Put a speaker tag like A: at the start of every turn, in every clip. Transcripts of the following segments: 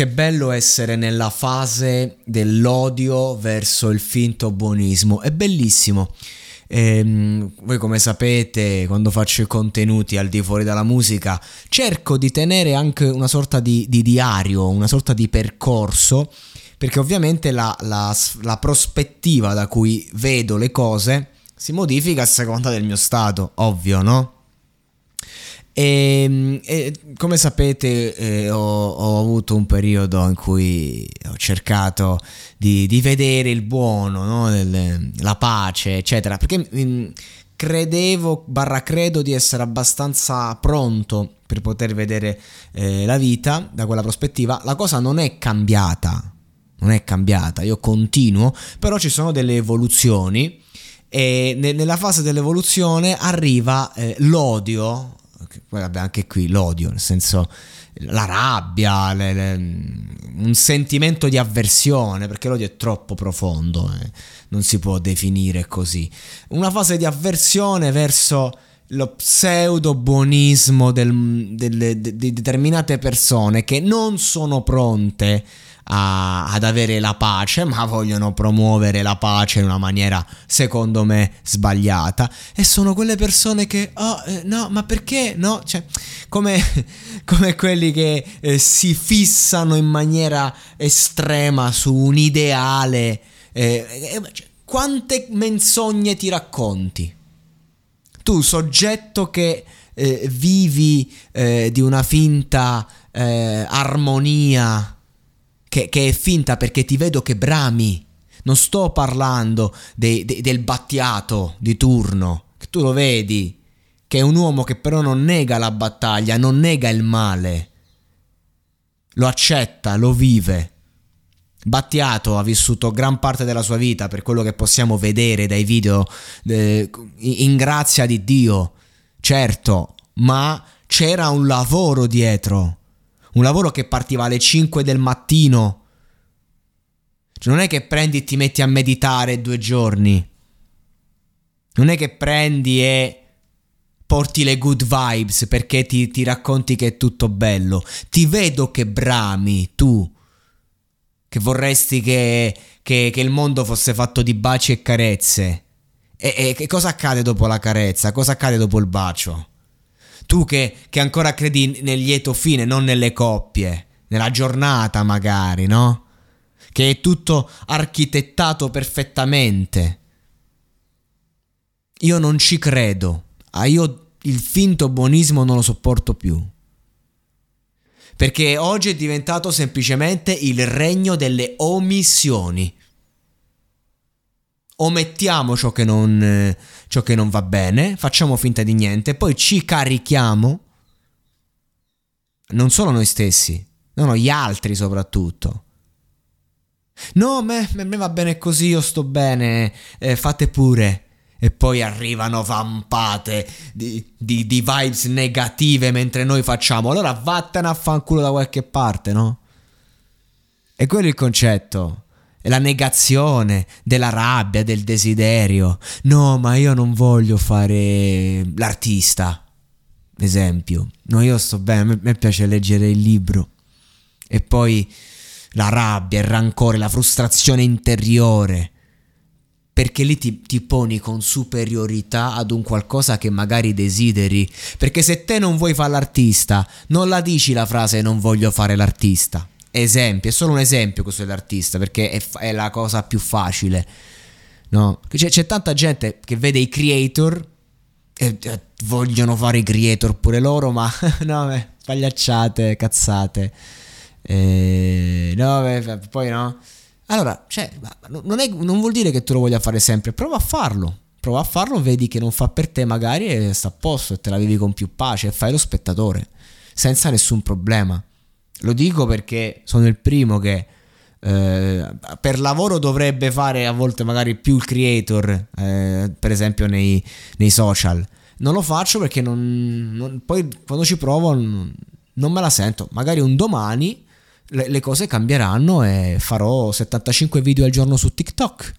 A: Che bello essere nella fase dell'odio verso il finto buonismo, è bellissimo. Ehm, voi come sapete, quando faccio i contenuti al di fuori dalla musica, cerco di tenere anche una sorta di, di diario, una sorta di percorso, perché ovviamente la, la, la prospettiva da cui vedo le cose si modifica a seconda del mio stato, ovvio, no? E, ehm, e, come sapete eh, ho, ho, avuto un periodo in cui ho cercato di, di vedere il buono, no? Del, la pace, eccetera, perché mh, mm, credevo, barra credo di essere abbastanza pronto per poter vedere eh, la vita da quella prospettiva. La cosa non è cambiata, non è cambiata, io continuo, però ci sono delle evoluzioni e nella fase dell'evoluzione arriva eh, l'odio vabbè, anche qui l'odio, nel senso la rabbia, le, le, un sentimento di avversione, perché l'odio è troppo profondo, eh, non si può definire così. Una fase di avversione verso lo pseudo buonismo del, delle, di determinate persone che non sono pronte a, ad avere la pace, ma vogliono promuovere la pace in una maniera secondo me sbagliata. E sono quelle persone che, oh, eh, no, ma perché? No, cioè, come, come quelli che eh, si fissano in maniera estrema su un ideale. Eh, eh cioè, quante menzogne ti racconti? Tu, soggetto che eh, vivi eh, di una finta armonia che, che è finta perché ti vedo che brami. Non sto parlando de, de, del battiato di turno, che tu lo vedi, che è un uomo che però non nega la battaglia, non nega il male. Lo accetta, lo vive. Battiato ha vissuto gran parte della sua vita, per quello che possiamo vedere dai video, eh, in grazia di Dio, certo, ma c'era un lavoro dietro un lavoro che partiva alle 5 del mattino. Cioè, non è che prendi e ti metti a meditare due giorni. Non è che prendi e porti le good vibes perché ti, ti racconti che è tutto bello. Ti vedo che brami tu. Che vorresti che, che, che il mondo fosse fatto di baci e carezze. E, e che cosa accade dopo la carezza? Cosa accade dopo il bacio? Tu che, che ancora credi nel lieto fine, non nelle coppie, nella giornata magari, no? Che è tutto architettato perfettamente. Io non ci credo. Ah, io il finto buonismo non lo sopporto più. Perché oggi è diventato semplicemente il regno delle omissioni omettiamo ciò che, non, ciò che non va bene, facciamo finta di niente, poi ci carichiamo, non solo noi stessi, no, no, gli altri soprattutto. No, a me, a me va bene così, io sto bene, eh, fate pure. E poi arrivano vampate di, di, di vibes negative mentre noi facciamo. Allora vattene a fanculo da qualche parte, no? E quello è il concetto la negazione della rabbia, del desiderio. No, ma io non voglio fare l'artista, esempio. No, io sto bene, a me piace leggere il libro. E poi la rabbia, il rancore, la frustrazione interiore. Perché lì ti, ti poni con superiorità ad un qualcosa che magari desideri. Perché se te non vuoi fare l'artista, non la dici la frase non voglio fare l'artista esempio, è solo un esempio questo dell'artista perché è, è la cosa più facile. No? C'è, c'è, tanta gente che vede i creator e eh, vogliono fare i creator pure loro, ma no, pagliacciate, cazzate. Eh, no, beh, poi no. Allora, cioè, non, è, non vuol dire che tu lo voglia fare sempre, prova a farlo. Prova a farlo, vedi che non fa per te magari e sta a posto e te la vivi con più pace e fai lo spettatore senza nessun problema. Lo dico perché sono il primo che eh, per lavoro dovrebbe fare a volte magari più il creator, eh, per esempio nei, nei, social. Non lo faccio perché non, non, poi quando ci provo non, non, me la sento. Magari un domani le, le cose cambieranno e farò 75 video al giorno su TikTok.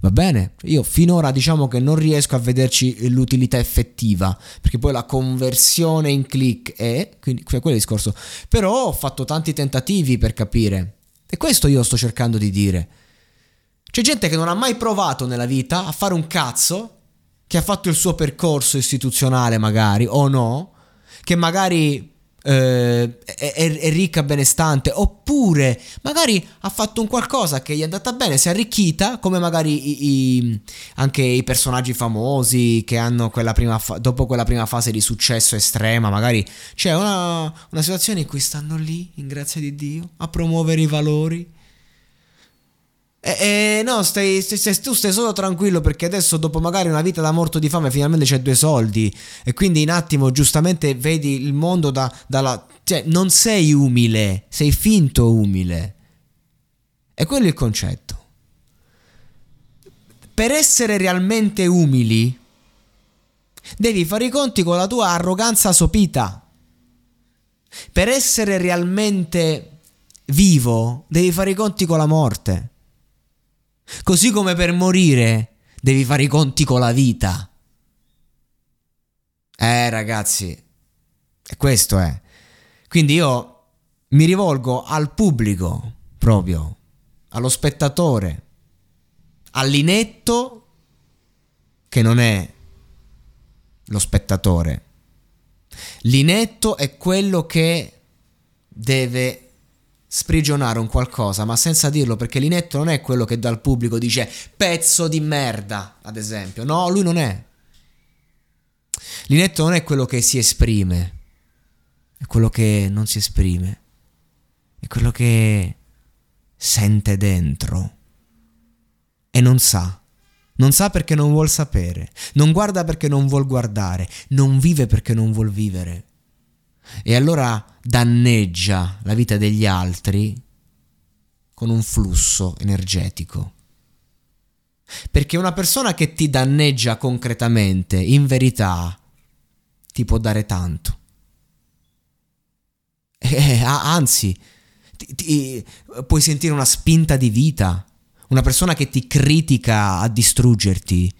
A: Va bene? Io finora diciamo che non riesco a vederci l'utilità effettiva, perché poi la conversione in click è, quindi quello è il discorso. Però ho fatto tanti tentativi per capire e questo io sto cercando di dire. C'è gente che non ha mai provato nella vita a fare un cazzo, che ha fatto il suo percorso istituzionale magari, o no, che magari eh, è, è, ricca, benestante, oppure magari ha fatto un qualcosa che gli è andata bene, si è arricchita, come magari i, i, anche i personaggi famosi che hanno quella prima fa- dopo quella prima fase di successo estrema, magari c'è una, una situazione in cui stanno lì, in grazia di Dio, a promuovere i valori e, e no, stai, stai, stai, tu stai solo tranquillo perché adesso dopo magari una vita da morto di fame finalmente c'è due soldi e quindi in attimo giustamente vedi il mondo da, dalla... Cioè non sei umile, sei finto umile. E quello è il concetto. Per essere realmente umili devi fare i conti con la tua arroganza sopita. Per essere realmente vivo devi fare i conti con la morte. Così come per morire devi fare i conti con la vita. Eh ragazzi, questo è. Quindi io mi rivolgo al pubblico proprio, allo spettatore, all'inetto che non è lo spettatore. L'inetto è quello che deve sprigionare un qualcosa, ma senza dirlo, perché l'inetto non è quello che dal pubblico dice pezzo di merda, ad esempio. No, lui non è. L'inetto non è quello che si esprime, è quello che non si esprime, è quello che sente dentro e non sa. Non sa perché non vuol sapere, non guarda perché non vuol guardare, non vive perché non vuol vivere e allora danneggia la vita degli altri con un flusso energetico. Perché una persona che ti danneggia concretamente, in verità, ti può dare tanto. Eh, anzi, ti, ti, puoi sentire una spinta di vita. Una persona che ti critica a distruggerti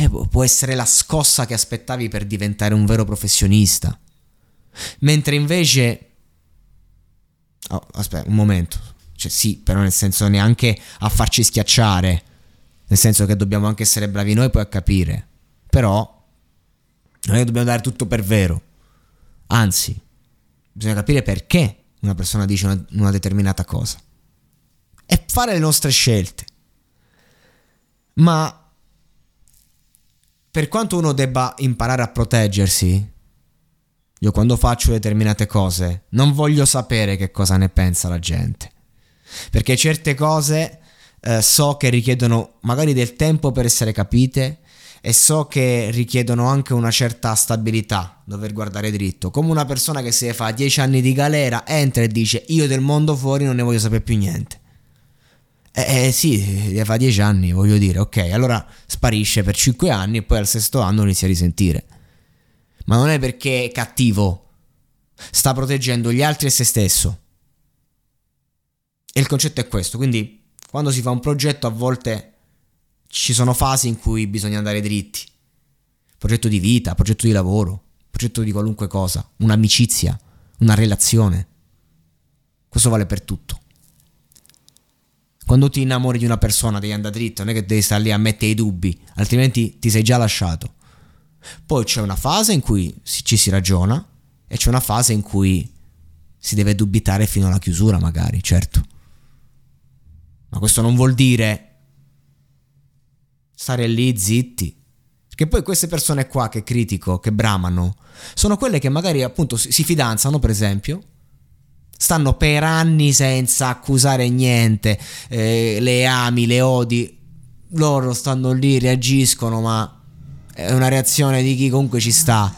A: eh, può essere la scossa che aspettavi per diventare un vero professionista. Mentre invece... Oh, aspetta, un momento. Cioè sì, però nel senso neanche a farci schiacciare. Nel senso che dobbiamo anche essere bravi noi poi a capire. Però non è che dobbiamo dare tutto per vero. Anzi, bisogna capire perché una persona dice una, una determinata cosa. E fare le nostre scelte. Ma per quanto uno debba imparare a proteggersi, io quando faccio determinate cose non voglio sapere che cosa ne pensa la gente. Perché certe cose eh, so che richiedono magari del tempo per essere capite e so che richiedono anche una certa stabilità, dover guardare dritto. Come una persona che se fa 10 anni di galera entra e dice io del mondo fuori non ne voglio sapere più niente. Eh, eh sì, fa 10 anni, voglio dire, ok, allora sparisce per 5 anni e poi al sesto anno inizia a risentire ma non è perché è cattivo. Sta proteggendo gli altri e se stesso. E il concetto è questo, quindi quando si fa un progetto a volte ci sono fasi in cui bisogna andare dritti. Progetto di vita, progetto di lavoro, progetto di qualunque cosa, un'amicizia, una relazione. Questo vale per tutto. Quando ti innamori di una persona devi andare dritto, non è che devi stare lì a mettere i dubbi, altrimenti ti sei già lasciato. Poi c'è una fase in cui ci si ragiona e c'è una fase in cui si deve dubitare fino alla chiusura, magari, certo. Ma questo non vuol dire stare lì zitti. Perché poi queste persone qua che critico, che bramano, sono quelle che magari appunto si fidanzano, per esempio, stanno per anni senza accusare niente, eh, le ami, le odi, loro stanno lì, reagiscono, ma è una reazione di chi comunque ci sta.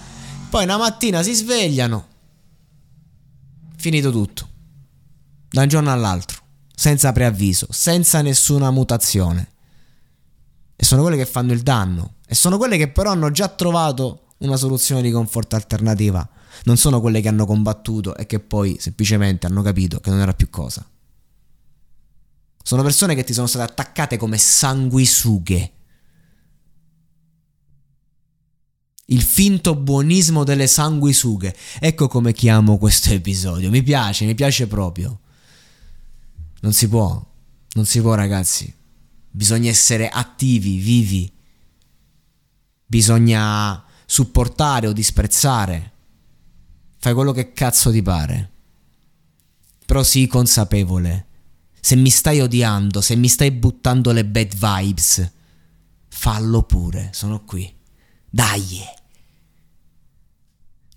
A: Poi una mattina si svegliano, finito tutto, da un giorno all'altro, senza preavviso, senza nessuna mutazione. E sono quelle che fanno il danno. E sono quelle che però hanno già trovato una soluzione di comfort alternativa. Non sono quelle che hanno combattuto e che poi semplicemente hanno capito che non era più cosa. Sono persone che ti sono state attaccate come sanguisughe. Il finto buonismo delle sanguisughe. Ecco come chiamo questo episodio. Mi piace, mi piace proprio. Non si può, non si può ragazzi. Bisogna essere attivi, vivi. Bisogna supportare o disprezzare. Fai quello che cazzo ti pare. Però sii consapevole. Se mi stai odiando, se mi stai buttando le bad vibes, fallo pure, sono qui. Dai!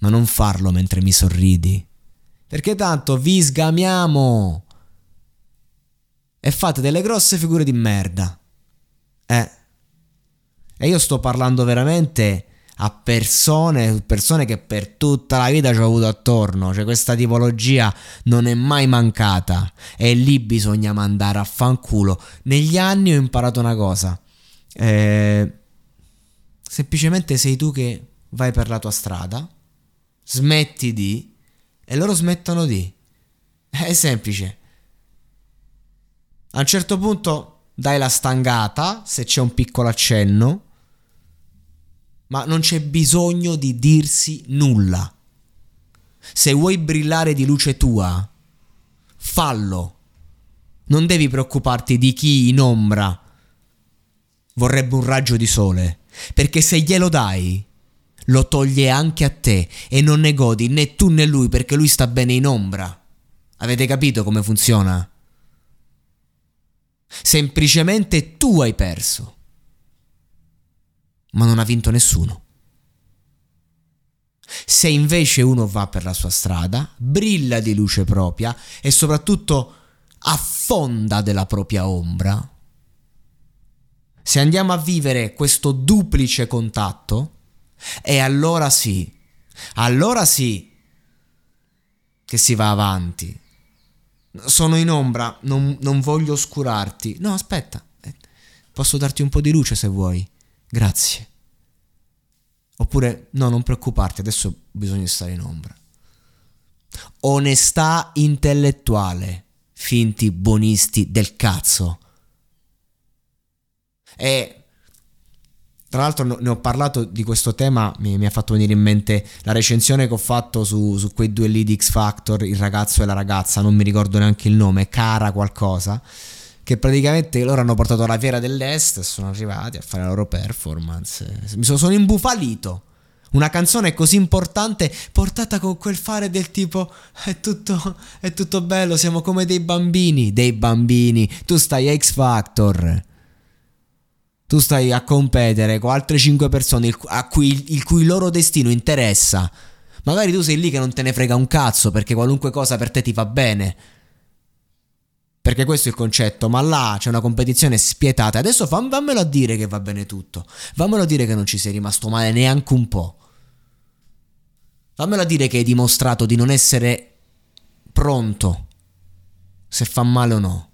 A: Ma non farlo mentre mi sorridi. Perché tanto vi sgamiamo e fate delle grosse figure di merda. Eh. E io sto parlando veramente a persone, persone che per tutta la vita ci ho avuto attorno, cioè questa tipologia non è mai mancata e lì bisogna mandare a fanculo. Negli anni ho imparato una cosa, eh, semplicemente sei tu che vai per la tua strada, smetti di e loro smettono di. È semplice. A un certo punto dai la stangata se c'è un piccolo accenno, ma non c'è bisogno di dirsi nulla. Se vuoi brillare di luce tua, fallo. Non devi preoccuparti di chi in ombra vorrebbe un raggio di sole, perché se glielo dai, lo toglie anche a te e non ne godi né tu né lui perché lui sta bene in ombra. Avete capito come funziona? Semplicemente tu hai perso. Ma non ha vinto nessuno. Se invece uno va per la sua strada, brilla di luce propria e soprattutto affonda della propria ombra, se andiamo a vivere questo duplice contatto, e allora sì, allora sì che si va avanti, sono in ombra, non, non voglio oscurarti. No, aspetta, eh, posso darti un po' di luce se vuoi. Grazie. Oppure, no, non preoccuparti, adesso bisogna stare in ombra. Onestà intellettuale, finti buonisti del cazzo. E tra l'altro ne ho parlato di questo tema, mi, mi, ha fatto venire in mente la recensione che ho fatto su, su, quei due lead X Factor, il ragazzo e la ragazza, non mi ricordo neanche il nome, Cara qualcosa, che praticamente loro hanno portato alla fiera dell'Est e sono arrivati a fare la loro performance. Mi sono, sono imbufalito. Una canzone così importante portata con quel fare del tipo è tutto, è tutto bello, siamo come dei bambini, dei bambini, tu stai a X Factor tu stai a competere con altre 5 persone a cui, il cui loro destino interessa. Magari tu sei lì che non te ne frega un cazzo perché qualunque cosa per te ti va bene. Perché questo è il concetto, ma là c'è una competizione spietata. Adesso fam, vammelo a dire che va bene tutto. Vammelo a dire che non ci sei rimasto male neanche un po'. Vammelo a dire che hai dimostrato di non essere pronto. Se fa male o no.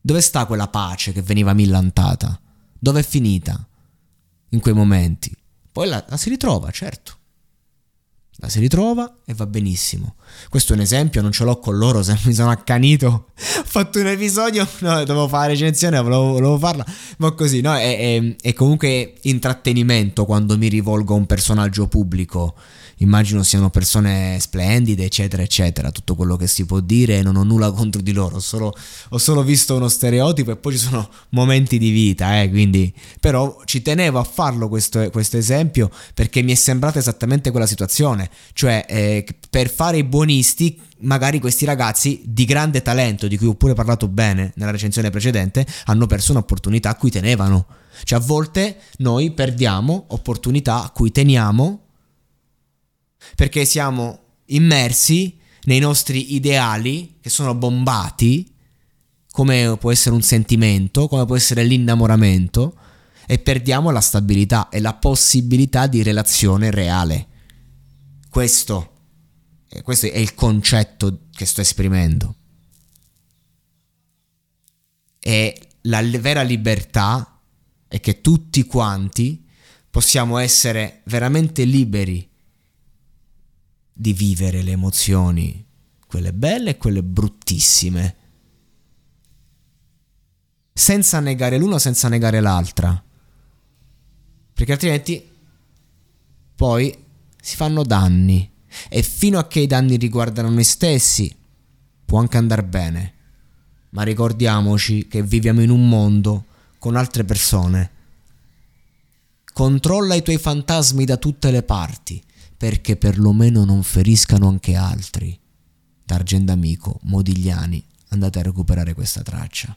A: Dove sta quella pace che veniva millantata? Dove è finita in quei momenti? Poi la, la si ritrova, certo. La si ritrova e va benissimo. Questo è un esempio, non ce l'ho con loro, se mi sono accanito. Ho fatto un episodio, no, dovevo fare recensione, volevo, volevo farla, ma così, no? È, è, è comunque intrattenimento quando mi rivolgo a un personaggio pubblico immagino siano persone splendide, eccetera, eccetera, tutto quello che si può dire, non ho nulla contro di loro, solo, ho solo visto uno stereotipo e poi ci sono momenti di vita, eh, quindi, però ci tenevo a farlo questo, questo esempio perché mi è sembrata esattamente quella situazione, cioè eh, per fare i buonisti magari questi ragazzi di grande talento, di cui ho pure parlato bene nella recensione precedente, hanno perso un'opportunità a cui tenevano. Cioè a volte noi perdiamo opportunità a cui teniamo perché siamo immersi nei nostri ideali che sono bombati, come può essere un sentimento, come può essere l'innamoramento, e perdiamo la stabilità e la possibilità di relazione reale. Questo, questo è il concetto che sto esprimendo. E la vera libertà è che tutti quanti possiamo essere veramente liberi di vivere le emozioni, quelle belle e quelle bruttissime, senza negare l'una, senza negare l'altra, perché altrimenti poi si fanno danni. E fino a che i danni riguardano noi stessi può anche andare bene, ma ricordiamoci che viviamo in un mondo con altre persone. Controlla i tuoi fantasmi da tutte le parti perché perlomeno non feriscano anche altri. D'Argendamico, Modigliani, andate a recuperare questa traccia.